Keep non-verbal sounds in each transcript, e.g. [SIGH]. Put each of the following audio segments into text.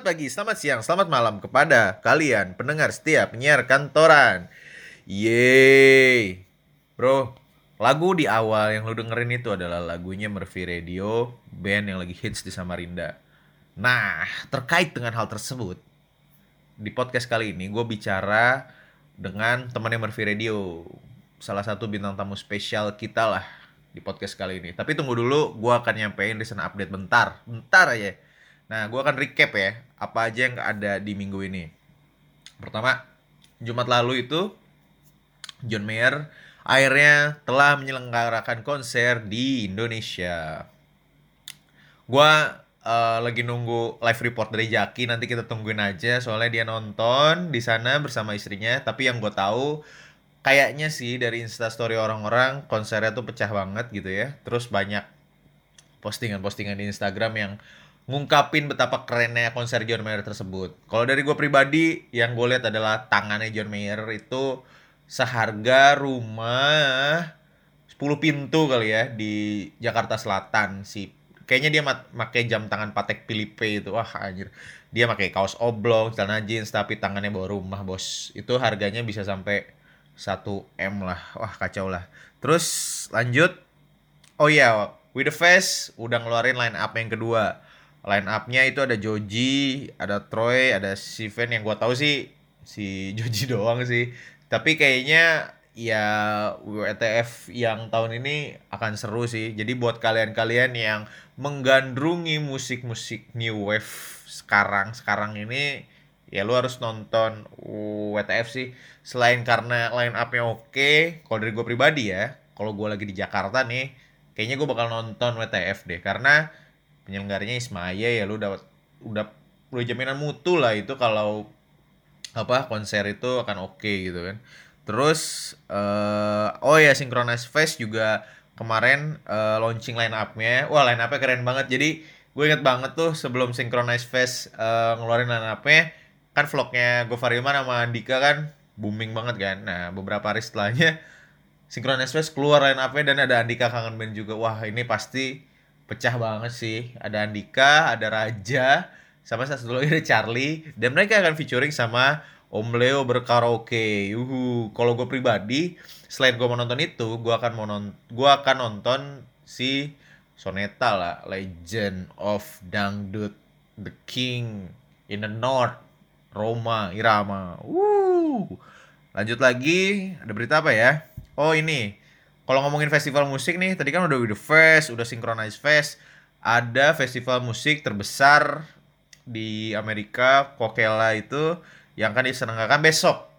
Selamat pagi, selamat siang, selamat malam kepada kalian pendengar setia penyiar kantoran. Yeay. Bro, lagu di awal yang lu dengerin itu adalah lagunya Murphy Radio, band yang lagi hits di Samarinda. Nah, terkait dengan hal tersebut, di podcast kali ini gue bicara dengan temannya Murphy Radio. Salah satu bintang tamu spesial kita lah di podcast kali ini. Tapi tunggu dulu, gue akan nyampein recent update bentar. Bentar aja. Nah, gue akan recap ya, apa aja yang ada di minggu ini. Pertama, Jumat lalu itu, John Mayer akhirnya telah menyelenggarakan konser di Indonesia. Gue uh, lagi nunggu live report dari Jaki, nanti kita tungguin aja, soalnya dia nonton di sana bersama istrinya. Tapi yang gue tahu, kayaknya sih dari instastory orang-orang konsernya tuh pecah banget gitu ya. Terus banyak postingan-postingan di Instagram yang ngungkapin betapa kerennya konser John Mayer tersebut. Kalau dari gue pribadi, yang gue lihat adalah tangannya John Mayer itu seharga rumah 10 pintu kali ya di Jakarta Selatan sih. Kayaknya dia pakai jam tangan Patek Philippe itu. Wah anjir. Dia pakai kaos oblong, celana jeans tapi tangannya bawa rumah, Bos. Itu harganya bisa sampai 1 M lah. Wah, kacau lah. Terus lanjut. Oh iya, With the Face udah ngeluarin line up yang kedua line up-nya itu ada Joji, ada Troy, ada Steven yang gua tahu sih si [LAUGHS] Joji doang sih. Tapi kayaknya ya WTF yang tahun ini akan seru sih. Jadi buat kalian-kalian yang menggandrungi musik-musik new wave sekarang sekarang ini ya lu harus nonton WTF sih. Selain karena line up-nya oke, kalau dari gue pribadi ya, kalau gue lagi di Jakarta nih, kayaknya gue bakal nonton WTF deh karena penyelenggaranya Ismaya ya lu udah udah udah jaminan mutu lah itu kalau apa konser itu akan oke okay, gitu kan. Terus uh, oh ya Synchronize Fest juga kemarin uh, launching line up-nya wah line up-nya keren banget. Jadi gue inget banget tuh sebelum Synchronize Fest uh, ngeluarin line up-nya kan vlognya Gofar Hilman sama Andika kan booming banget kan. Nah beberapa hari setelahnya Synchronize Fest keluar line up-nya dan ada Andika kangen band juga. Wah ini pasti pecah banget sih. Ada Andika, ada Raja, sama satu lagi ada Charlie. Dan mereka akan featuring sama Om Leo berkaraoke. Yuhu. Kalau gue pribadi, selain gue mau nonton itu, gue akan mau nonton, gue akan nonton si Soneta lah, Legend of Dangdut, The King in the North, Roma, Irama. Wuh. Lanjut lagi, ada berita apa ya? Oh ini, kalau ngomongin festival musik nih, tadi kan udah With The Fest, udah Synchronize Fest, ada festival musik terbesar di Amerika, Coachella itu yang kan diselenggarakan besok.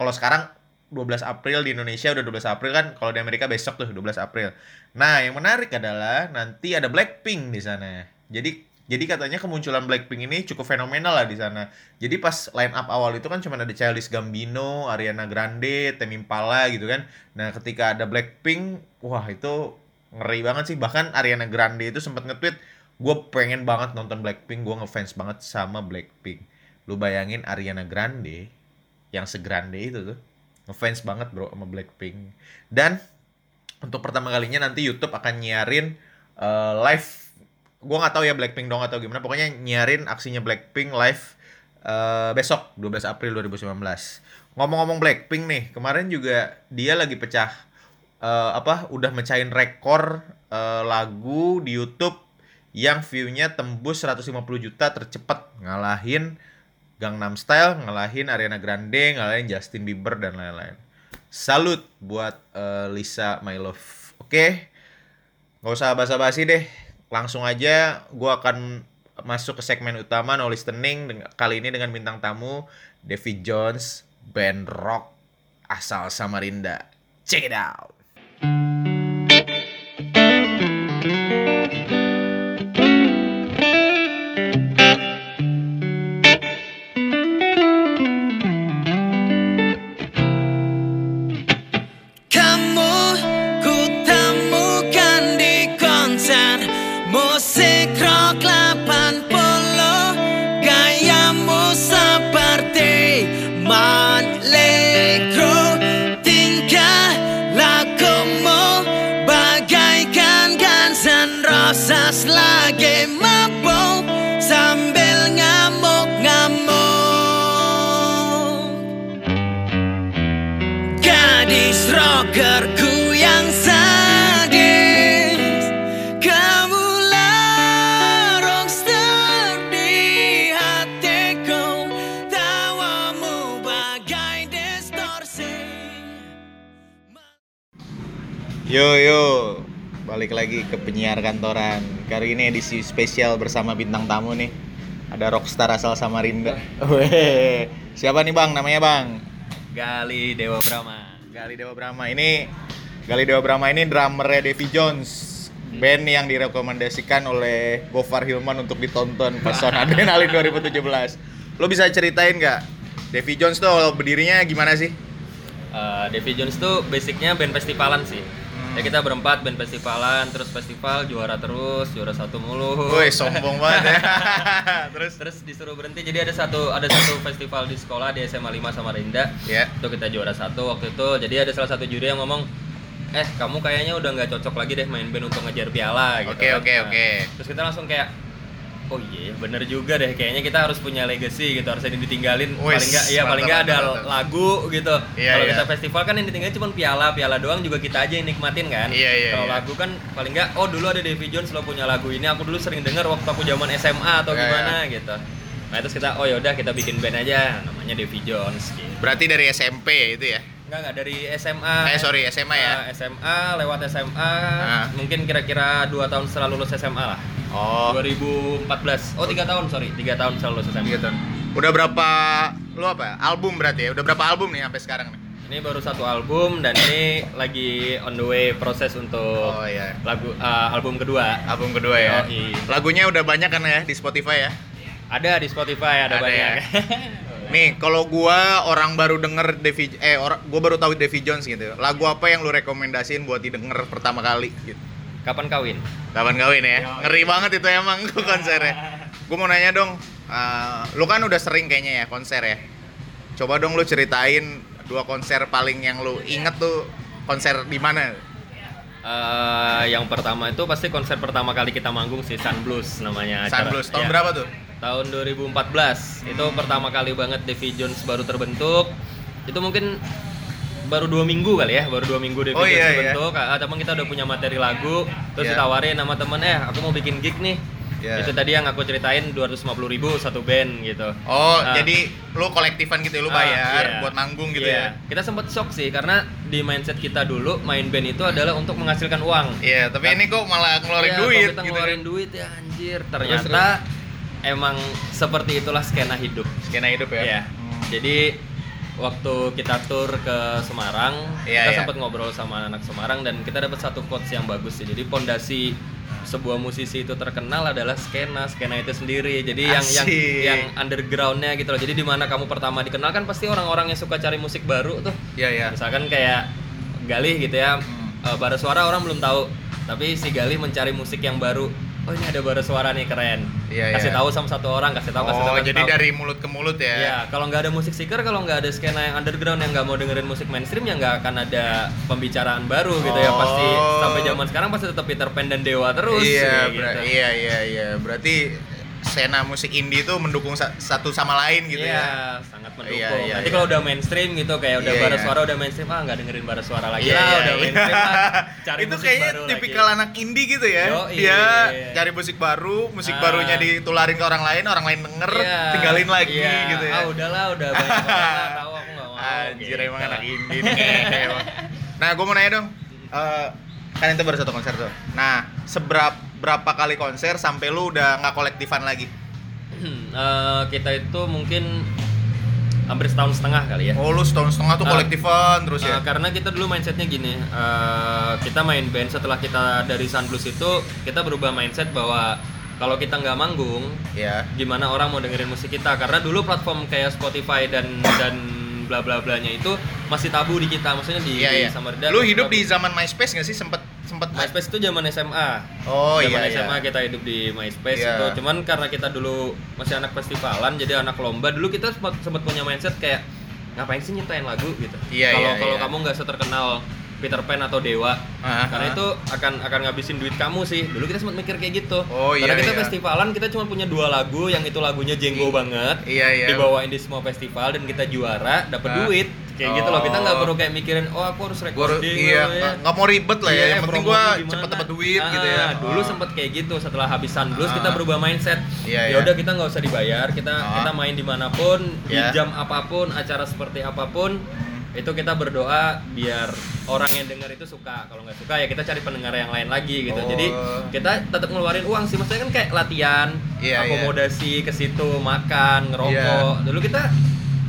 Kalau sekarang 12 April di Indonesia udah 12 April kan, kalau di Amerika besok tuh 12 April. Nah, yang menarik adalah nanti ada Blackpink di sana. Jadi jadi katanya kemunculan Blackpink ini cukup fenomenal lah di sana. Jadi pas line up awal itu kan cuma ada Childish Gambino, Ariana Grande, Temi Impala gitu kan. Nah, ketika ada Blackpink, wah itu ngeri banget sih. Bahkan Ariana Grande itu sempat nge-tweet, gue pengen banget nonton Blackpink, gue ngefans banget sama Blackpink. Lu bayangin Ariana Grande yang segrande itu tuh ngefans banget bro sama Blackpink. Dan untuk pertama kalinya nanti YouTube akan nyiarin uh, live gue nggak tahu ya Blackpink dong atau gimana pokoknya nyiarin aksinya Blackpink live uh, besok 12 April 2019 ngomong-ngomong Blackpink nih kemarin juga dia lagi pecah uh, apa udah mecahin rekor uh, lagu di YouTube yang view-nya tembus 150 juta tercepat ngalahin Gangnam Style, ngalahin Ariana Grande, ngalahin Justin Bieber dan lain-lain. Salut buat uh, Lisa My Love. Oke, okay? nggak usah basa-basi deh langsung aja gue akan masuk ke segmen utama no listening kali ini dengan bintang tamu David Jones band rock asal Samarinda. Check it out Yo yo, balik lagi ke penyiar kantoran. Kali ini edisi spesial bersama bintang tamu nih. Ada rockstar asal Samarinda. [LAUGHS] Weh, siapa nih bang? Namanya bang? Gali Dewa Brahma. Gali Dewa Brahma. Ini Gali Dewa Brahma ini drummernya Davy Jones. Band yang direkomendasikan oleh Gofar Hilman untuk ditonton pas Son Adrenalin 2017. Lo bisa ceritain nggak? Davy Jones tuh berdirinya gimana sih? Eh, Davy Jones tuh basicnya band festivalan sih. Ya kita berempat band festivalan, terus festival juara terus, juara satu mulu. Woi, sombong banget ya. [LAUGHS] Terus Terus disuruh berhenti. Jadi ada satu ada satu festival di sekolah di SMA 5 Samarinda. ya. Itu kita juara satu waktu itu. Jadi ada salah satu juri yang ngomong, "Eh, kamu kayaknya udah nggak cocok lagi deh main band untuk ngejar piala gitu." Oke, kan. oke, Nah, oke. Terus kita langsung kayak Oh iya, bener juga deh. Kayaknya kita harus punya legacy gitu. Harusnya ditinggalin. Wih, paling nggak, iya paling nggak ada mantap, lagu gitu. Iya, Kalau iya. kita festival kan yang ditinggalin cuma piala, piala doang juga kita aja yang nikmatin kan. Iya, iya, Kalau iya. lagu kan paling nggak, oh dulu ada Davy Jones lo punya lagu ini. Aku dulu sering denger waktu aku zaman SMA atau Iya, gimana gitu. Nah terus kita, oh yaudah kita bikin band aja. Namanya Davy Jones. Gitu. Berarti dari SMP ya itu ya? Enggak enggak dari SMA. Eh sorry SMA ya. Eh, SMA lewat SMA Ah. mungkin kira-kira dua tahun setelah lulus SMA lah. Oh. 2014. Oh, tiga tahun, sorry. Tiga tahun setelah lulus SMA. Tiga tahun. Udah berapa lu apa? Album berarti ya? Udah berapa album nih sampai sekarang nih? Ini baru satu album dan ini lagi on the way proses untuk Oh iya. lagu eh, album kedua. Album kedua ya. Yoi. Lagunya udah banyak kan ya di Spotify ya? Ada di Spotify, ada, Ada banyak. ya. [LAUGHS] Nih, kalau gua orang baru denger Davy eh orang gua baru tahu Davy Jones gitu. Lagu apa yang lu rekomendasiin buat didengar pertama kali gitu? Kapan kawin? Kapan kawin ya? Ngeri banget itu emang [LAUGHS] konsernya. Gue mau nanya dong, eh, lu kan udah sering kayaknya ya konser ya. Coba dong lu ceritain dua konser paling yang lu inget tuh konser di mana? Eh, yang pertama itu pasti konser pertama kali kita manggung sih Sun Blues namanya. Sun acara. Blues. Tahun Ya. berapa tuh? tahun 2014 itu pertama kali banget Davy Jones baru terbentuk itu mungkin baru dua minggu kali ya baru dua minggu Davy Oh, iya, iya. terbentuk ah, teman kita udah punya materi lagu terus Iya. ditawarin sama temen eh aku mau bikin gig nih Iya. itu tadi yang aku ceritain 250.000 ribu satu band gitu Oh, Ah. jadi lu kolektifan gitu ya, lu Ah, bayar iya. buat manggung gitu Iya. ya? kita sempat shock sih karena di mindset kita dulu main band itu adalah untuk menghasilkan uang Iya, tapi ini kok malah ngeluarin Iya, duit kita gitu. ngeluarin duit ya anjir ternyata emang seperti itulah skena hidup Skena hidup ya. Iya. Hmm. Jadi waktu kita tur ke Semarang, Iya, kita iya. sempat ngobrol sama anak Semarang dan kita dapat satu quotes yang bagus sih. Jadi pondasi sebuah musisi itu terkenal adalah skena, skena itu sendiri. Jadi yang yang Asik. yang undergroundnya gitu loh. Jadi di mana kamu pertama dikenal kan pasti orang-orang yang suka cari musik baru tuh. Iya, iya. Misalkan kayak Galih gitu ya, Hmm. eh, suara orang belum tahu, tapi si Galih mencari musik yang baru. Oh ini ada bara suara nih keren. Iya, kasih iya. tahu sama satu orang, kasih tahu, kasih tahu. Oh, kasih jadi tahu. dari mulut ke mulut ya. Ya, kalau nggak ada musik seeker, kalau nggak ada skena yang underground yang nggak mau dengerin musik mainstream, ya nggak akan ada pembicaraan baru gitu ya. Pasti Oh. sampai zaman sekarang pasti tetap Peter Pan dan Dewa terus. iya, gitu. iya, iya, iya. Berarti skena musik indie itu mendukung sa- satu sama lain gitu Iya, ya. sangat mendukung. Iya, iya, Nanti iya. kalau udah mainstream gitu, kayak udah Iya, bara iya. suara udah mainstream, ah nggak dengerin bara suara lagi Iya, lah, iya, udah iya. mainstream lah. Cari itu musik kayaknya baru tipikal lagi. anak indie gitu ya. Yoi. Dia cari musik baru, musik Ah. barunya ditularin ke orang lain, orang lain denger, Iya, tinggalin lagi iya. gitu ya. Ah udahlah, udah banyak orang lah, tahu aku nggak mau. Anjir gitu. emang anak indie nih. emang. Nah, gue mau nanya dong. Eh, kan itu baru satu konser tuh. Nah, seberapa berapa kali konser sampai lu udah nggak kolektifan lagi? Eh, kita itu mungkin hampir setahun setengah kali ya. Oh, lu setahun setengah tuh kolektifan terus ya. Eh, karena kita dulu mindsetnya gini, eh, kita main band setelah kita dari Sun Blues itu kita berubah mindset bahwa kalau kita nggak manggung, Iya. gimana orang mau dengerin musik kita? Karena dulu platform kayak Spotify dan dan bla bla blanya itu masih tabu di kita, maksudnya di, Iya, di iya. Samarinda. Lu hidup tabu. di zaman MySpace gak sih? Sempet sempet MySpace itu zaman SMA. Oh zaman iya, iya. SMA kita hidup di MySpace Iya. itu. Cuman karena kita dulu masih anak festivalan, jadi anak lomba. Dulu kita sempat sempat punya mindset kayak ngapain sih nyiptain lagu gitu. Iya, Kalau iya, kalau iya. kamu nggak seterkenal Peter Pan atau Dewa, Ah, karena itu akan akan ngabisin duit kamu sih. Dulu kita sempat mikir kayak gitu. Oh, karena iya, kita iya. festivalan kita cuma punya dua lagu yang itu lagunya jenggo banget. Iya, iya. Dibawain di semua festival dan kita juara, dapat duit. Kayak gitu loh kita nggak Oh. perlu kayak mikirin oh aku harus Gua recording iya, ya. nggak- mau ribet lah ya. Iya, yang penting gua cepet dapat duit Ah, gitu ya. Dulu Oh. sempet kayak gitu setelah habis Sunblues Ah. kita berubah mindset. Iya, ya iya. udah kita nggak usah dibayar, kita Ah. kita main di mana pun, di Iya. jam apa pun, acara seperti apa pun. Itu kita berdoa biar orang yang dengar itu suka. Kalau nggak suka ya kita cari pendengar yang lain lagi gitu. Oh. Jadi kita tetap ngeluarin uang sih. Maksudnya kan kayak latihan, iya. akomodasi ke situ, makan, ngerokok. Dulu kita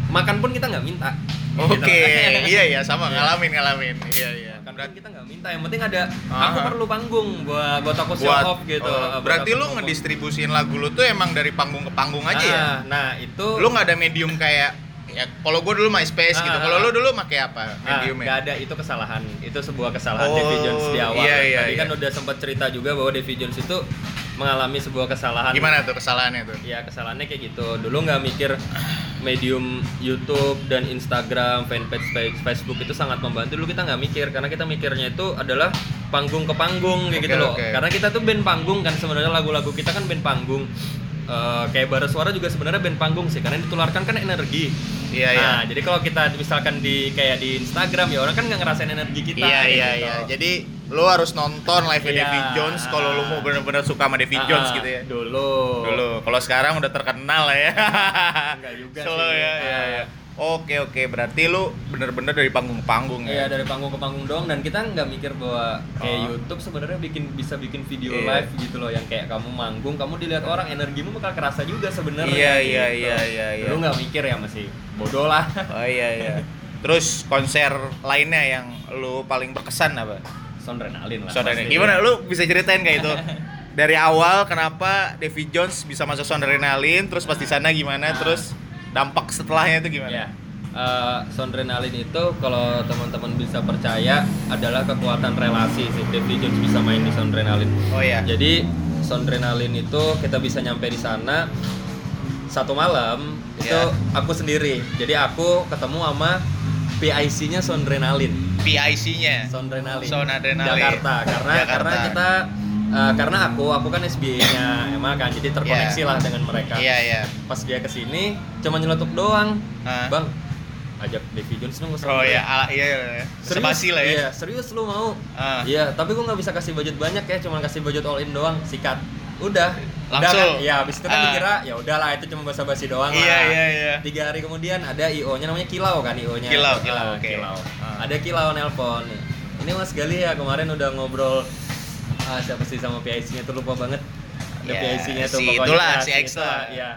makan pun kita nggak minta. Oke, Gitu. [LAUGHS] iya iya sama ngalamin ngalamin. Iya iya. Kan Berarti kita nggak minta, yang penting ada Ah. aku perlu panggung buat buat aku show buat off gitu. oh, berarti lu ngedistribusin lagu lu tuh emang dari panggung ke panggung aja ya? Ah, Nah, itu Lu nggak ada medium kayak ya kalau gue dulu MySpace gitu. Ah, Kalau ah. lu dulu pakai apa mediumnya? nggak ada itu kesalahan. Itu sebuah kesalahan Oh, Davy Jones di awal. iya, iya, Tadi iya. kan udah sempat cerita juga bahwa Davy Jones itu mengalami sebuah kesalahan. Gimana tuh kesalahannya tuh? Ya kesalahannya kayak gitu. Dulu nggak mikir medium YouTube dan Instagram, fanpage Fa- Facebook itu sangat membantu. Dulu kita nggak mikir karena kita mikirnya itu adalah panggung ke panggung kayak Oke, gitu loh. oke. Karena kita tuh band panggung kan sebenarnya lagu-lagu kita kan band panggung. Eh, kayak bara suara juga sebenarnya band panggung sih karena yang ditularkan kan energi. Iya iya. Nah, jadi kalau kita misalkan di kayak di Instagram ya orang kan nggak ngerasain energi kita. Iya iya gitu. iya. Jadi lu harus nonton live Iya. Davy Jones kalau lu mau bener-bener suka sama Davy Ah, Jones gitu ya. Dulu. Dulu. Kalau sekarang udah terkenal lah ya. Enggak juga sih. ya. Iya Ah. iya. Oke oke, berarti lu bener-bener dari panggung ke panggung Iya ya. dari panggung ke panggung doang dan kita nggak mikir bahwa kayak Oh. YouTube sebenarnya bikin bisa bikin video Iya. live gitu loh yang kayak kamu manggung kamu dilihat orang energimu bakal kerasa juga sebenarnya. Iya, gitu. iya, iya, iya, iya. Lu nggak mikir ya masih bodoh lah. Oh iya iya. [LAUGHS] Terus konser lainnya yang lu paling berkesan apa? Sondrenalin lah. Saudara, pasti. gimana lu bisa ceritain kayak itu? [LAUGHS] Dari awal kenapa Davy Jones bisa masuk Sondrenalin, terus pas di sana gimana, Nah. terus dampak setelahnya itu gimana? Ya. Eh, Sondrenalin itu kalau teman-teman bisa percaya adalah kekuatan relasi sih. Davy Jones bisa main di Sondrenalin. Oh iya. Jadi Sondrenalin itu kita bisa nyampe di sana satu malam itu Ya. aku sendiri. Jadi aku ketemu sama PIC-nya Sondrenalin. PIC-nya. Sondrenalin. Sondrenalin. Jakarta karena Jakarta. karena kita eh, karena aku aku kan SBA-nya emang kan jadi terkoneksi Ya. lah dengan mereka. Iya iya. Pas dia ke sini cuma nyelotok doang. Hah? Bang, ajak Davy Jones dong ke Oh Sondre." iya, ala, iya, iya. Serius? Sebasi lah ya. Iya, serius lu mau? Iya, tapi gua nggak bisa kasih budget banyak ya, cuma kasih budget all in doang, sikat. Udah. Udah Langsung? kan? Ya, habis itu kan Ah. dikira ya udahlah itu cuma basa-basi doang Iya, lah. iya, iya. Tiga hari kemudian ada IO-nya namanya Kilau kan IO-nya. Kilau, Ah, Kilau, oke. Kilau. Ah. Ada Kilau nelpon. Ini Mas Gali ya kemarin udah ngobrol ah, siapa sih sama PIC-nya tuh lupa banget. Ada Ya, PIC-nya tuh si pokoknya. itulah, si X lah. ya.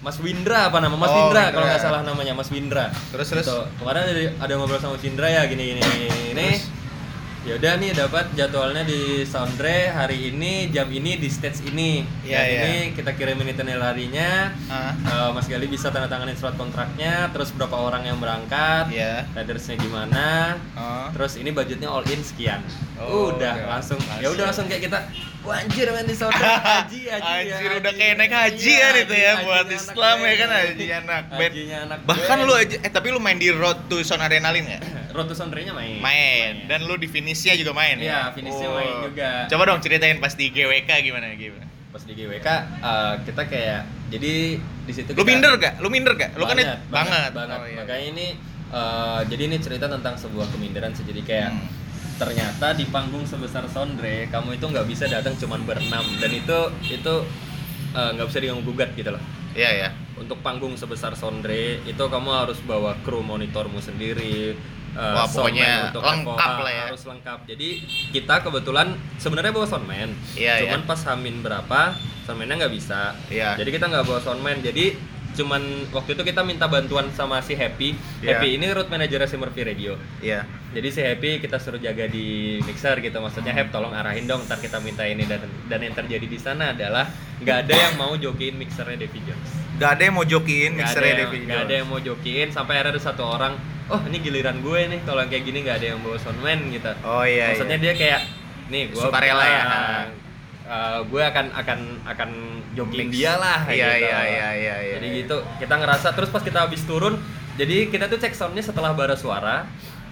Mas Windra apa nama? Mas Oh, Windra, Windra. kalau nggak salah namanya Mas Windra. Terus, terus? Gitu. Kemarin ada, ada ngobrol sama Windra ya gini gini ini. Ya udah nih dapat jadwalnya di Soundre hari ini jam ini di stage ini. Iya, Dan iya. ini kita kirimin itinerary-nya. Ah. Eh, Mas Gali bisa tanda tanganin surat kontraknya, terus berapa orang yang berangkat, Iya. ridersnya gimana, Oh. terus ini budgetnya all in sekian. Oh, udah udah. langsung, ya udah langsung kayak kita, wah anjir main di Soundre [LAUGHS] haji haji ya, Anjir, udah kayak naik haji Iya, kan itu ya, haji- buat Islam ya kan, haji anak band. Hajinya anak Bahkan band. lu aja eh tapi lu main di Road to Son Adrenaline [CLEARS THROAT] nggak? Road to Soundre-nya main. Main. Dan lu di finishnya juga main Iya, ya? finishnya main juga. Coba dong ceritain pas di GWK gimana gimana. Pas di GWK eh, kita kayak jadi di situ Lu minder gak? Lu minder gak? Lu kan banget, banget. banget. Oh, iya. Makanya ini eh, jadi ini cerita tentang sebuah keminderan sih. Jadi kayak Hmm. Ternyata di panggung sebesar Sondre kamu itu nggak bisa datang cuman berenam dan itu itu eh, nggak bisa diganggu gugat gitu loh. Iya ya. Untuk panggung sebesar Sondre itu kamu harus bawa kru monitormu sendiri. eh, Wah, pokoknya untuk lengkap lah ya. Harus lengkap. Jadi kita kebetulan sebenarnya bawa soundman. Iya, cuman iya. pas Hamin berapa soundman-nya nggak bisa. Iya. Jadi kita nggak bawa soundman. Jadi cuman waktu itu kita minta bantuan sama si Happy. Iya. Happy ini road manager si Murphy Radio. Iya. Jadi si Happy kita suruh jaga di mixer gitu. Maksudnya Happy tolong arahin dong. Ntar kita minta ini dan dan yang terjadi di sana adalah nggak ada yang mau jokiin mixernya Davy Jones. Gak ada yang mau jokiin Nggak mixernya yang, Davy nggak ada Jones. yang mau jokiin. Sampai ada satu orang. Oh ini giliran gue nih. Kalau kayak gini nggak ada yang bawa soundman gitu. Oh iya. Maksudnya iya. dia kayak nih gue Sukarela ya. Eh, gue akan akan akan Mix. dia lah Iya, gitu. iya, iya, iya, iya, jadi iya. gitu kita ngerasa terus pas kita habis turun jadi kita tuh cek soundnya setelah bara suara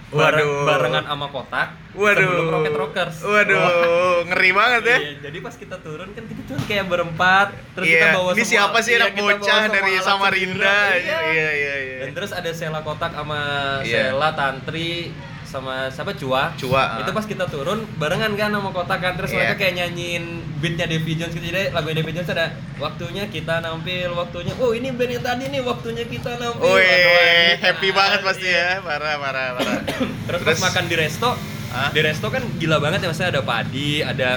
bareng, Waduh. barengan sama kotak Waduh. sebelum Rocket Rockers. Waduh, Wah. ngeri banget ya. Iya, jadi pas kita turun kan kita turun kayak berempat, terus Iya, kita bawa ini semua- siapa sih iya, anak bocah dari Samarinda? sendiri. Iya, iya, iya. Dan terus ada Sela kotak sama Iya. Sela Tantri sama siapa Cua. Cua, Itu ah. pas kita turun barengan kan sama kotak kan terus Iya. mereka kayak nyanyiin beatnya Davy Jones gitu. Jadi lagu Davy Jones ada waktunya kita nampil, waktunya. Oh, ini band yang tadi nih waktunya kita nampil. Wih, anjing, happy parah, banget pasti iya. ya. Parah, parah, parah. [CLEARS THROAT] Terus, pas makan di resto, Hah? di resto kan gila banget ya maksudnya ada padi, ada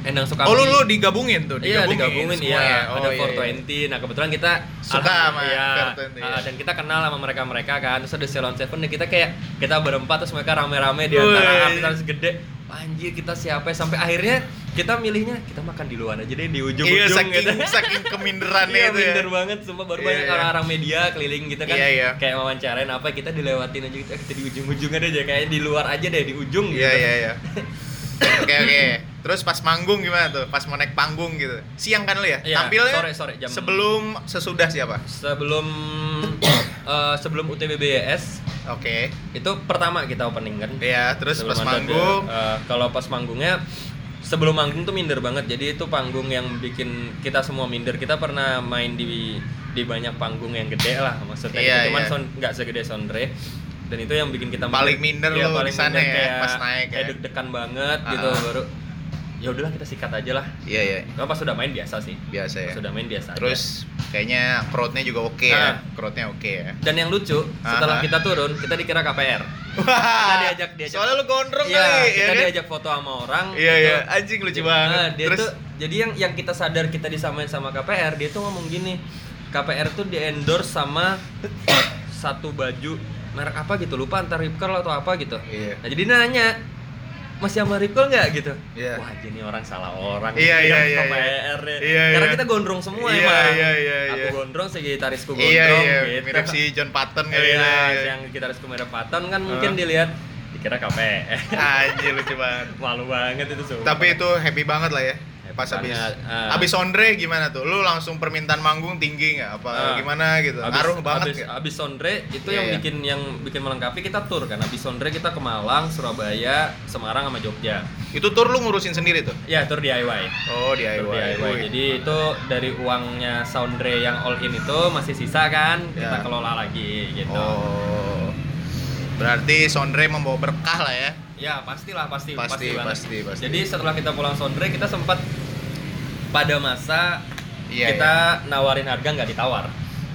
Endang Sukamti. Oh, lu lu digabungin tuh, Iya digabungin, digabungin semua iya. ya? Oh, ada iya, 420. Nah kebetulan kita Suka sama iya. 420, Ah, ya. dan kita kenal sama mereka mereka kan. Terus ada Ceylon Seven kita kayak kita berempat terus mereka rame-rame di antara artis gede. Anjir kita siapa ya? sampai akhirnya kita milihnya kita makan di luar aja deh di ujung-ujung Iya, saking gitu. [LAUGHS] saking keminderannya Iya itu ya. minder banget sumpah baru Iya, banyak iya. orang-orang media keliling gitu kan Iya, iya. kayak wawancarain apa kita dilewatin aja gitu kita di ujung-ujung aja kayak di luar aja deh di ujung Iya, gitu. iya, iya. [LAUGHS] Oke, oke. Terus pas manggung gimana tuh? Pas mau naik panggung gitu. Siang kan lu ya? Iya, Tampilnya sore, sore, jam- sebelum sesudah siapa? Sebelum [COUGHS] eh, sebelum UTBBS Oke. itu pertama kita opening kan Iya, terus Sebelum pas ada- manggung eh, kalau pas manggungnya sebelum manggung tuh minder banget jadi itu panggung yang bikin kita semua minder kita pernah main di di banyak panggung yang gede lah maksudnya Iya, gitu. cuman iya. nggak segede Sondre dan itu yang bikin kita Paling minder Iya, lu paling minder ya, kayak, pas naik kayak ya. deg-degan banget gitu Ah. baru ya udahlah kita sikat aja lah Iya, iya. Cuma pas sudah main biasa sih Biasa ya. pas sudah main biasa aja. Terus kayaknya crowd-nya juga oke ya. Ah. Crowd-nya oke ya. dan yang lucu setelah Aha. kita turun kita dikira KPR Wah. diajak- diajak. Soalnya lu gondrong Iya, kali ya kita kan? diajak foto sama orang. Iya, gitu. iya. Anjing lucu banget. Nah, dia Terus tuh jadi yang yang kita sadar kita disamain sama KPR, dia tuh ngomong gini. KPR tuh di endorse sama [COUGHS] satu baju merek apa gitu lupa antar Rip Curl atau apa gitu. Iya. Nah, jadi nanya masih sama Rip Curl nggak gitu? Iya. Wah, jadi orang salah orang. Iya, iya, iya, KPR ya. Iya, Karena iya. kita gondrong semua Iya, emang. iya, iya, Aku iya. gondrong, si gitarisku gondrong Iya, iya. gitu. Mirip si John Patton kali Iya, ya. yang gitaris merek Patton kan mungkin Hah? dilihat dikira KPR. Anjir lucu banget. [LAUGHS] Malu banget itu sumpah. Tapi itu happy banget lah ya. Happy Pas habis ah. habis Sondre gimana tuh? Lu langsung permintaan manggung tinggi nggak? Apa Ah. gimana gitu? Abis- Ngaruh banget abis, nggak? abis Sondre itu Iya, yang iya. bikin yang bikin melengkapi kita tur kan. Abis Sondre kita ke Malang, Surabaya, Semarang sama Jogja. Itu tour lu ngurusin sendiri tuh? Ya tur DIY. Oh, DIY. Tur DIY. Jadi itu dari uangnya Soundre yang all in itu masih sisa kan kita Ya. kelola lagi gitu. Oh. Berarti Sondre membawa berkah lah ya. Ya pastilah pasti Pasti, banget. pasti, pasti. Jadi setelah kita pulang Sondre kita sempat pada masa Iya, kita nawarin harga nggak ditawar.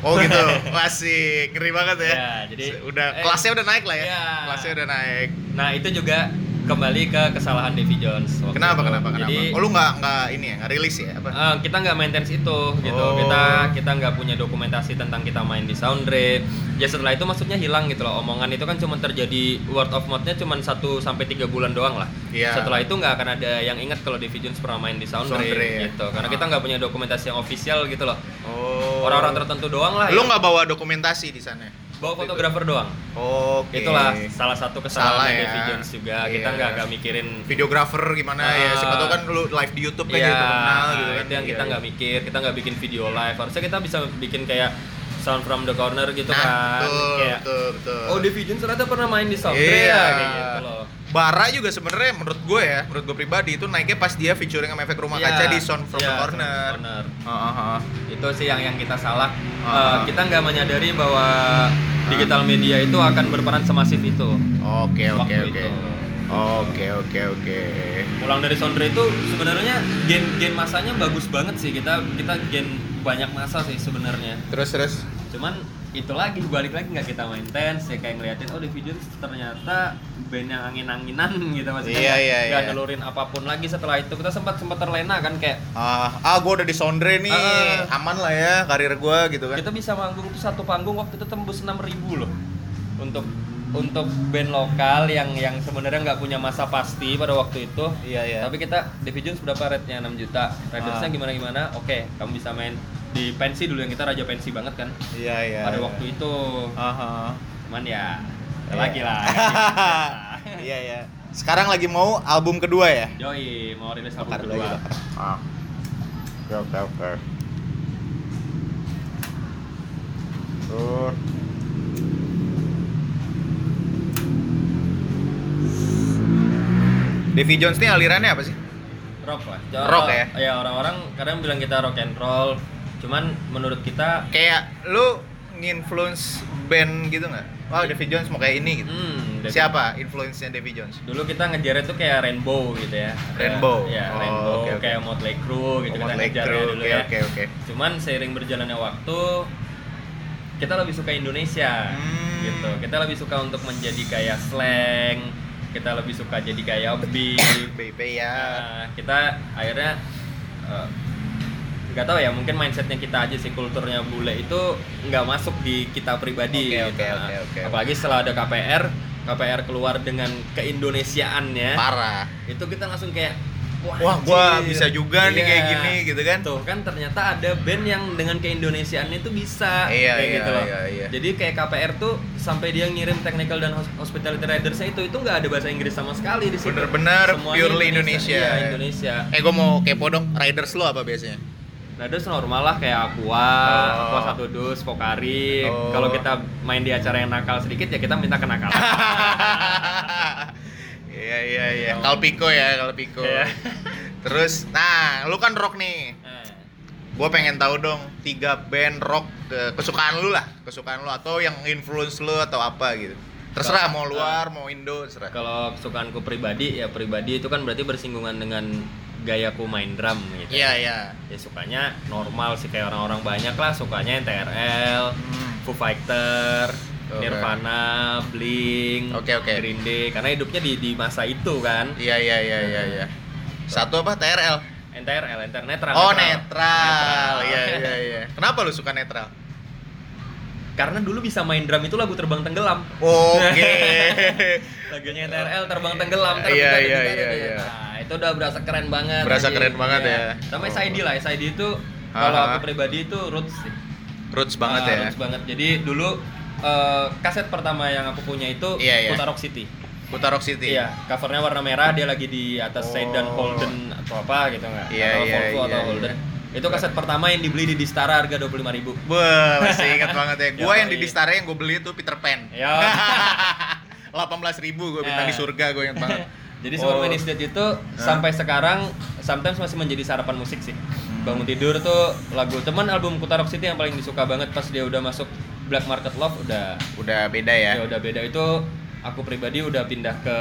Oh gitu, [LAUGHS] masih ngeri banget ya. Ya, jadi- udah eh, kelasnya udah naik lah ya. iya. Kelasnya udah naik. Nah itu juga kembali ke kesalahan Davy Jones. Kenapa itu. kenapa kenapa? Jadi oh lu nggak nggak ini ya nggak rilis ya apa? eh, kita nggak maintenance itu gitu. Oh. Kita kita nggak punya dokumentasi tentang kita main di Soundre. Ya setelah itu maksudnya hilang gitu loh. Omongan itu kan cuma terjadi word of mouth-nya cuma 1 sampai tiga bulan doang lah. Iya. Setelah itu nggak akan ada yang ingat kalau Davy Jones pernah main di Soundre, Soundre, ya. gitu. Karena Ah. kita nggak punya dokumentasi yang official gitu loh. Oh. Orang-orang tertentu doang lah. Lu yang nggak bawa dokumentasi di sana? Bawa fotografer doang. Oke. Itulah salah satu Salah kesalahan ya. Davy Jones juga. Kita Iya. nggak nggak mikirin videografer gimana ya? Ah. Siapa tahu kan lu live di YouTube kan Iya, gitu kenal gitu kan. itu yang kita Iya, nggak mikir, kita nggak bikin video live. Harusnya kita bisa bikin kayak sound from the corner gitu Nah, kan. betul, kayak betul, betul. oh Davy Jones ternyata pernah main di Soundre Iya. ya kayak gitu loh. Bara juga sebenarnya menurut gue ya, menurut gue pribadi itu naiknya pas dia featuring sama efek rumah Iya, kaca di Sound from iya, the Corner. from the Corner. Ah, ah. Itu sih yang yang kita salah. Ah. Eh, kita nggak menyadari bahwa digital media itu akan berperan semasif itu. Oke oke oke. Oke oke oke. Pulang dari Soundre itu sebenarnya gen-gen masanya bagus banget sih. Kita kita gen banyak masa sih sebenarnya. Terus terus. Cuman itu lagi balik lagi nggak kita main tense ya kayak ngeliatin oh Jones ternyata band yang angin-anginan [LAUGHS] gitu maksudnya Iya, iya, nggak iya. nelurin apa pun lagi setelah itu kita sempat sempat terlena kan kayak Ah, ah gue udah di Sondre nih, Ah. aman lah ya karir gue gitu kan. kita bisa manggung tuh satu panggung waktu itu tembus 6000 loh untuk untuk band lokal yang yang sebenarnya nggak punya masa pasti pada waktu itu Iya iya. tapi kita Jones berapa rate-nya 6 juta Ridersnya Ah. gimana gimana oke kamu bisa main di pensi dulu yang kita raja pensi banget kan Iya iya. pada iya. waktu itu Aha. cuman ya Iya. lagi lah [LAUGHS] Iya iya. Sekarang lagi mau album kedua ya? Yoi, mau rilis album Bakar kedua. Ah. Oke oke oke. Terus. Davy Jones nih alirannya apa sih? rock lah Rock ya? ya orang-orang kadang bilang kita rock and roll cuman menurut kita Kayak lu nginfluence band gitu nggak? Wah, Davy Jones mau kayak ini gitu. hmm, Siapa influence-nya Davy Jones? dulu kita ngejar itu kayak rainbow gitu ya Rainbow? ya Oh, rainbow oke, oke. kayak Motley Crue gitu Oh, kita Motley Crue, dulu oke, ya oke, oke. cuman seiring berjalannya waktu kita lebih suka Indonesia Hmm. gitu kita lebih suka untuk menjadi kayak slang kita lebih suka jadi kayak beat [COUGHS] Baby ya. Nah, kita akhirnya eh, nggak tahu ya mungkin mindsetnya kita aja sih kulturnya bule itu nggak masuk di kita pribadi Oke, gitu. oke, Nah, oke, oke. apalagi setelah ada KPR KPR keluar dengan keindonesiaannya Parah. itu kita langsung kayak Wah, gua anjir." bisa juga nih Iya. kayak gini gitu kan. Tuh kan ternyata ada band yang dengan keindonesiaannya itu bisa Iya, kayak iya, gitu loh. iya, iya. Jadi kayak KPR tuh sampai dia ngirim technical dan hos- hospitality riders itu itu nggak ada bahasa Inggris sama sekali di situ. Bener-bener purely Indonesia. Iya, Indonesia. Eh, gua mau kepo dong. Riders lu apa biasanya? Riders normal lah kayak Aqua, Oh. Aqua satu dus, Pokari. Oh. Kalau kita main di acara yang nakal sedikit ya kita minta kenakalan. [LAUGHS] Iya iya iya. Kalpiko ya, Kalpiko. Iya. Terus, nah, lu kan rock nih. Nah, Gue pengen tahu dong tiga band rock ke- kesukaan lu lah, kesukaan lu atau yang influence lu atau apa gitu. Terserah mau luar, mau Indo, terserah. Kalau kesukaanku pribadi ya pribadi itu kan berarti bersinggungan dengan gayaku main drum gitu. Iya iya. ya sukanya normal sih kayak orang-orang banyak lah sukanya NTRL, Hmm. Foo Fighter, Oke. Nirvana, Blink, Oke, oke. Green Day karena hidupnya di di masa itu kan. Iya iya iya iya iya. Satu apa? TRL. NTRL, NTRL netral. Oh, netral. netral. Iya iya iya. Kenapa lu suka netral? Karena dulu bisa main drum itu lagu terbang tenggelam. Oke. [LAUGHS] Lagunya NTRL terbang tenggelam Iya, bentar, iya, iya, bentar. iya. Nah, itu udah berasa keren banget. Berasa anjing. keren banget Iya. ya. Sama Oh. SID lah, SID itu kalau aku pribadi itu roots sih. Roots banget Ah, ya. roots banget. Jadi dulu eh, kaset pertama yang aku punya itu Iya, iya. Kuta Rock City. Kuta Rock City. Iya, covernya warna merah, dia lagi di atas Oh. Sedan Holden atau apa gitu nggak? Iya, atau iya, Volvo atau iya, Holden. iya. Itu kaset pertama yang dibeli di Distara harga 25.000 ribu. Wah, masih ingat banget ya. [LAUGHS] Gua Yoi. yang di Distara yang gue beli itu Peter Pan. Ya. [LAUGHS] 18.000 ribu gue bintang Ya. di surga gue ingat banget. [LAUGHS] Jadi Oh. Superman is Dead itu sampai sekarang sometimes masih menjadi sarapan musik sih. Hmm. Bangun tidur tuh lagu teman album Kuta Rock City yang paling disuka banget pas dia udah masuk Black Market Love udah Udah beda ya. ya udah beda itu aku pribadi udah pindah ke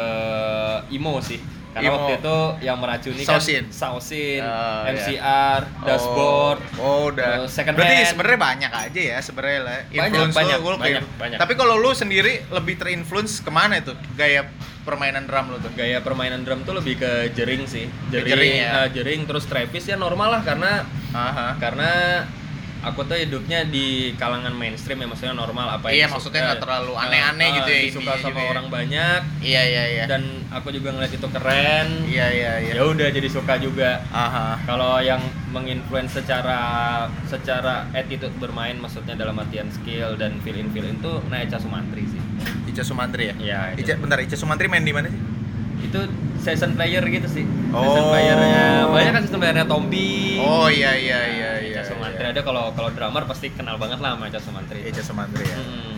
emo sih. Karena Emo. waktu itu yang meracuni Sausin. kan Sausin, Oh, iya. MCR, Dashboard, Oh, udah. terus second Berarti sebenarnya banyak aja ya sebenarnya lah. Banyak, Influence banyak, lu, banyak, banyak. Tapi kalau lu sendiri lebih terinfluence ke mana itu? Gaya permainan drum lu tuh? gaya permainan drum tuh lebih ke jering sih. Jering, jering ya? eh, jering terus Travis ya normal lah karena Aha. karena aku tuh hidupnya di kalangan mainstream ya maksudnya normal apa Iya, maksudnya nggak terlalu aneh-aneh eh, gitu ya ininya sama juga ya. orang banyak Iya iya iya. dan aku juga ngeliat itu keren Iya iya iya. ya udah jadi suka juga Aha. kalau yang menginfluence secara secara attitude bermain maksudnya dalam artian skill dan feel in feel in tuh nah Echa Sumantri sih Ica Sumantri ya? Iya, Ica, bentar, Ica Sumantri main di mana sih? itu season player gitu sih season Oh. playernya banyak kan season playernya Tombi Oh iya iya iya iya. Echa Sumantri iya. ada kalau kalau drummer pasti kenal banget lah sama Echa Sumantri Ica Sumantri ya. Hmm.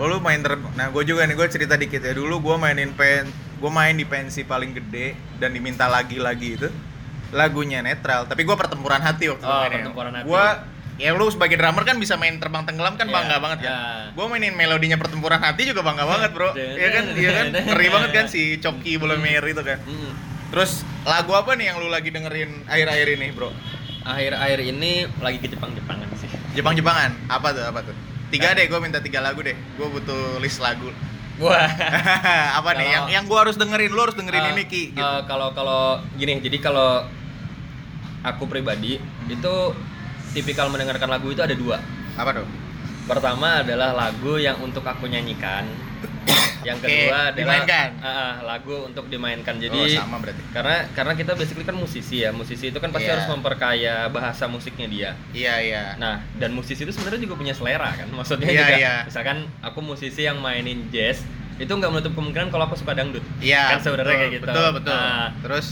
Oh lu main ter... Nah gue juga nih gue cerita dikit ya Dulu gue mainin pen Gue main di pensi paling gede Dan diminta lagi-lagi itu Lagunya netral Tapi gue pertempuran hati waktu Oh, mainnya pertempuran hati. Gue Ya lu sebagai drummer kan bisa main terbang tenggelam kan Iya, bangga banget kan iya. Gue mainin melodinya pertempuran hati juga bangga banget bro [LAUGHS] Iya kan Iya kan [LAUGHS] Ngeri banget kan si Coki Bola Mer itu kan. Terus lagu apa nih yang lu lagi dengerin akhir-akhir ini bro? Akhir-akhir ini lagi ke Jepang-Jepangan sih. Jepang-Jepangan? Apa tuh apa tuh? Tiga deh gue minta tiga lagu deh. Gue butuh list lagu. Wah. [LAUGHS] Apa nih? Kalau- yang yang gua harus dengerin lu harus dengerin Eh, ini ki gitu. eh, kalau kalau gini jadi kalau aku pribadi itu tipikal mendengarkan lagu itu ada dua. Apa tuh? Pertama adalah lagu yang untuk aku nyanyikan [COUGHS] yang kedua adalah dimainkan. Ah, lagu untuk dimainkan jadi oh, sama berarti karena karena kita basically kan musisi ya musisi itu kan pasti Iya. harus memperkaya bahasa musiknya dia iya iya Nah, dan musisi itu sebenarnya juga punya selera kan. [LAUGHS] Maksudnya Iya, juga iya. misalkan aku musisi yang mainin jazz, itu nggak menutup kemungkinan kalau aku suka dangdut. iya kan sebenarnya kayak gitu. betul betul Nah, terus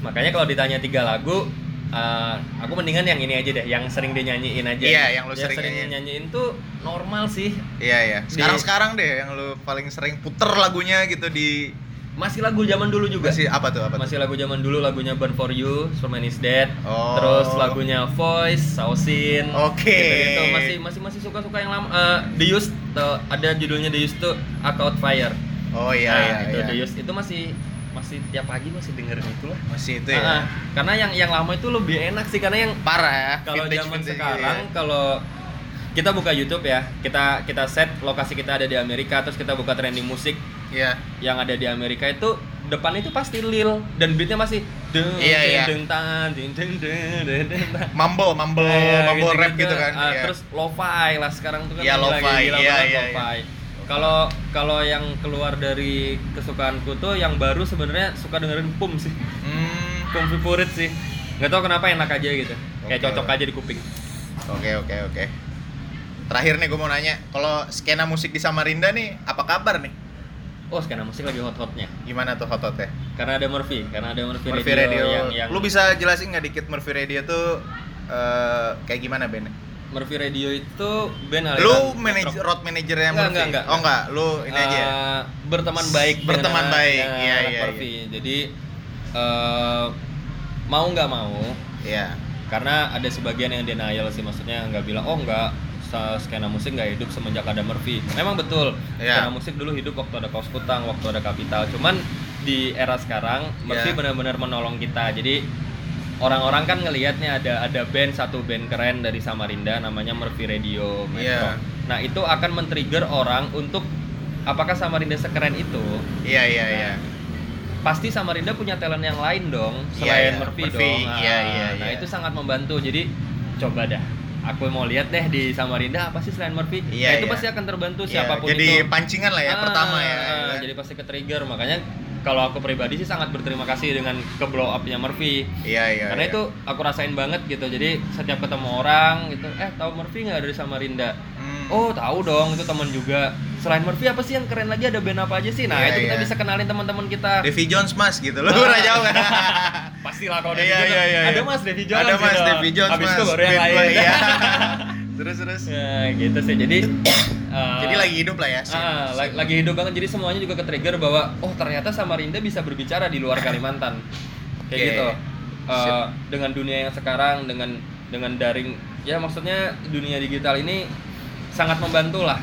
makanya kalau ditanya tiga lagu, eh, aku mendingan yang ini aja deh, yang sering dinyanyiin aja. Iya, yang lu sering sering nyanyiin. nyanyiin tuh normal sih. iya iya Di- sekarang sekarang deh yang lu paling sering puter lagunya gitu di masih lagu zaman dulu juga. Masih apa tuh? Apa tuh? Masih lagu zaman dulu lagunya Burn for You, Superman is Dead. Oh. Terus lagunya Voice, Sausin. Oke. Gitu-gitu. Masih masih masih suka-suka yang lama. Eh, The Used tuh, ada judulnya The Used tuh Arcade Fire. Oh iya Nah, iya. itu iya. The Used itu masih masih tiap pagi masih dengerin itu lah. Masih itu ya. karena yang yang lama itu lebih enak sih karena yang Parah ya. kalau zaman sekarang gitu kalau kita buka YouTube ya, kita kita set lokasi kita ada di Amerika terus kita buka trending musik ya. Iya. yang ada di Amerika itu depan itu pasti lil dan beatnya masih deng Iya, deng iya. deng deng deng deng. Mumble, mumble, Kayak mumble rap gitu kan. Ah, Iya. terus lo-fi lah sekarang tuh kan Iya, lagi lo-fi. gila Iya, banget iya, lo-fi. Kalau kalau yang keluar dari kesukaanku tuh yang baru sebenarnya suka dengerin pum sih. Hmm. Pum favorit sih. Gak tau kenapa enak aja gitu. Kayak Oke. cocok aja di kuping. Oke oke oke. Terakhir nih gue mau nanya, kalau skena musik di Samarinda nih, apa kabar nih? Oh, skena musik lagi hot-hotnya. Gimana tuh hototnya? Karena ada Murphy, karena ada Murphy, Murphy Radio. yang yang Lu bisa jelasin nggak dikit Murphy Radio tuh eh, kayak gimana bandnya? Murphy Radio itu band aliran Lu manajer road manajernya Enggak, Murphy? enggak, enggak. Oh enggak, lu ini aja. ya? Eh, berteman baik Berteman dengan baik, dengan iya, iya, Murphy. Jadi eh, mau nggak mau Iya. karena ada sebagian yang denial sih maksudnya nggak bilang oh nggak sa- skena musik nggak hidup semenjak ada Murphy memang betul Iya. skena musik dulu hidup waktu ada kaos kutang waktu ada kapital cuman di era sekarang Murphy Iya. benar-benar menolong kita jadi orang-orang kan ngelihatnya ada ada band satu band keren dari Samarinda namanya Murphy Radio Metro Iya. nah itu akan men-trigger orang untuk apakah Samarinda sekeren itu Iya iya iya. pasti Samarinda punya talent yang lain dong Iya, selain iya. Murphy, Murphy, dong. iya, iya, nah iya. itu sangat membantu. Jadi coba dah. Aku mau lihat deh di Samarinda apa sih selain Murphy. Iya, nah, itu iya. pasti akan terbantu Iya, siapa pun jadi itu. pancingan lah ya Ah, pertama ya. ah, Jadi pasti ke trigger. Makanya kalau aku pribadi sih sangat berterima kasih dengan ke blow up-nya Murphy. Iya iya. Karena iya. itu aku rasain banget gitu. Jadi setiap ketemu orang gitu, eh tahu Murphy nggak dari Samarinda? Hmm. Oh tahu dong itu teman juga. Selain Murphy apa sih yang keren lagi ada band apa aja sih? Nah Iya, itu kita iya. bisa kenalin teman-teman kita. Davy Jones mas gitu. Lu Ah. pernah jauh? [LAUGHS] Pastilah kalau Iya, Davy Jones. iya, iya, Ada iya. Mas Davy Jones. Ada mas gitu. Davy Jones Habis mas. itu baru yang lain. iya. [LAUGHS] terus terus. Ya, gitu sih. Jadi uh, Jadi lagi hidup lah ya. ah, scene. lagi hidup banget. Jadi semuanya juga ke trigger bahwa oh ternyata Samarinda bisa berbicara di luar [LAUGHS] Kalimantan. Kayak Oke. gitu. Uh, dengan dunia yang sekarang dengan dengan daring ya maksudnya dunia digital ini sangat membantu lah.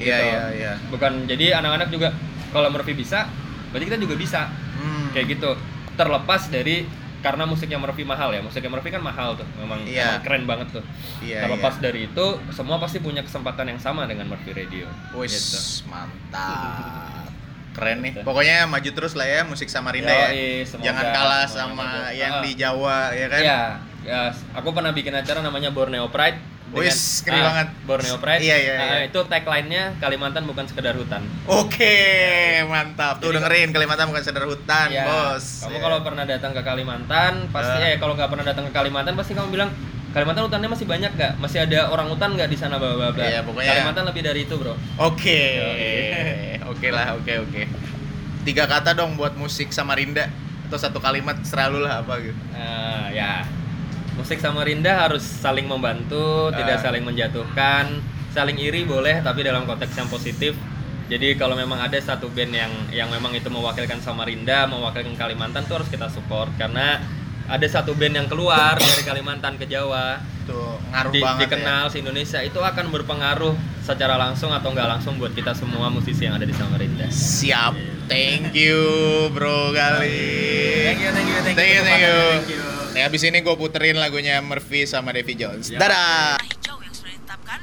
Iya gitu. iya iya. Bukan jadi anak-anak juga kalau Murphy bisa, berarti kita juga bisa. Hmm. kayak gitu terlepas dari karena musiknya Murphy mahal ya musiknya Murphy kan mahal tuh memang, Iya. memang keren banget tuh Iya, terlepas iya. dari itu semua pasti punya kesempatan yang sama dengan Murphy Radio Wis gitu. mantap. [LAUGHS] Keren nih. Pokoknya maju terus lah ya musik Samarinda ya. Semoga Jangan kalah sama yang Ah. di Jawa ya kan. Iya, ya, aku pernah bikin acara namanya Borneo Pride. Wis, keren ah, banget. Borneo Pride. Iya, iya, Ah, iya. Itu tagline-nya Kalimantan bukan sekedar hutan. Oke, mantap. Tuh Jadi- dengerin Kalimantan bukan sadar hutan, Iya. bos. Kamu Ya. kalau pernah datang ke Kalimantan, pasti Ah. eh kalau nggak pernah datang ke Kalimantan pasti kamu bilang Kalimantan hutannya masih banyak nggak? Masih ada orang hutan nggak di sana bla bla bla. Iya, pokoknya- Kalimantan lebih dari itu, Bro. Oke. [LAUGHS] Oke lah, oke oke. Tiga kata dong buat musik Samarinda atau satu kalimat selalu lah apa gitu. Nah, ya. Musik Samarinda harus saling membantu, tidak Ah. saling menjatuhkan, saling iri boleh tapi dalam konteks yang positif. Jadi kalau memang ada satu band yang yang memang itu mewakilkan Samarinda, mewakilkan Kalimantan tuh harus kita support karena ada satu band yang keluar dari Kalimantan ke Jawa Tuh ngaruh di- banget dikenal ya. se Indonesia itu akan berpengaruh secara langsung atau nggak langsung buat kita semua musisi yang ada di Samarinda. Siap. Thank you, Bro Gali. Thank you, thank you, thank you. Thank you, thank you. Thank you. Nih abis ini gue puterin lagunya Murphy sama Davy Jones. Ya. Dadah. hijau yang sudah ditetapkan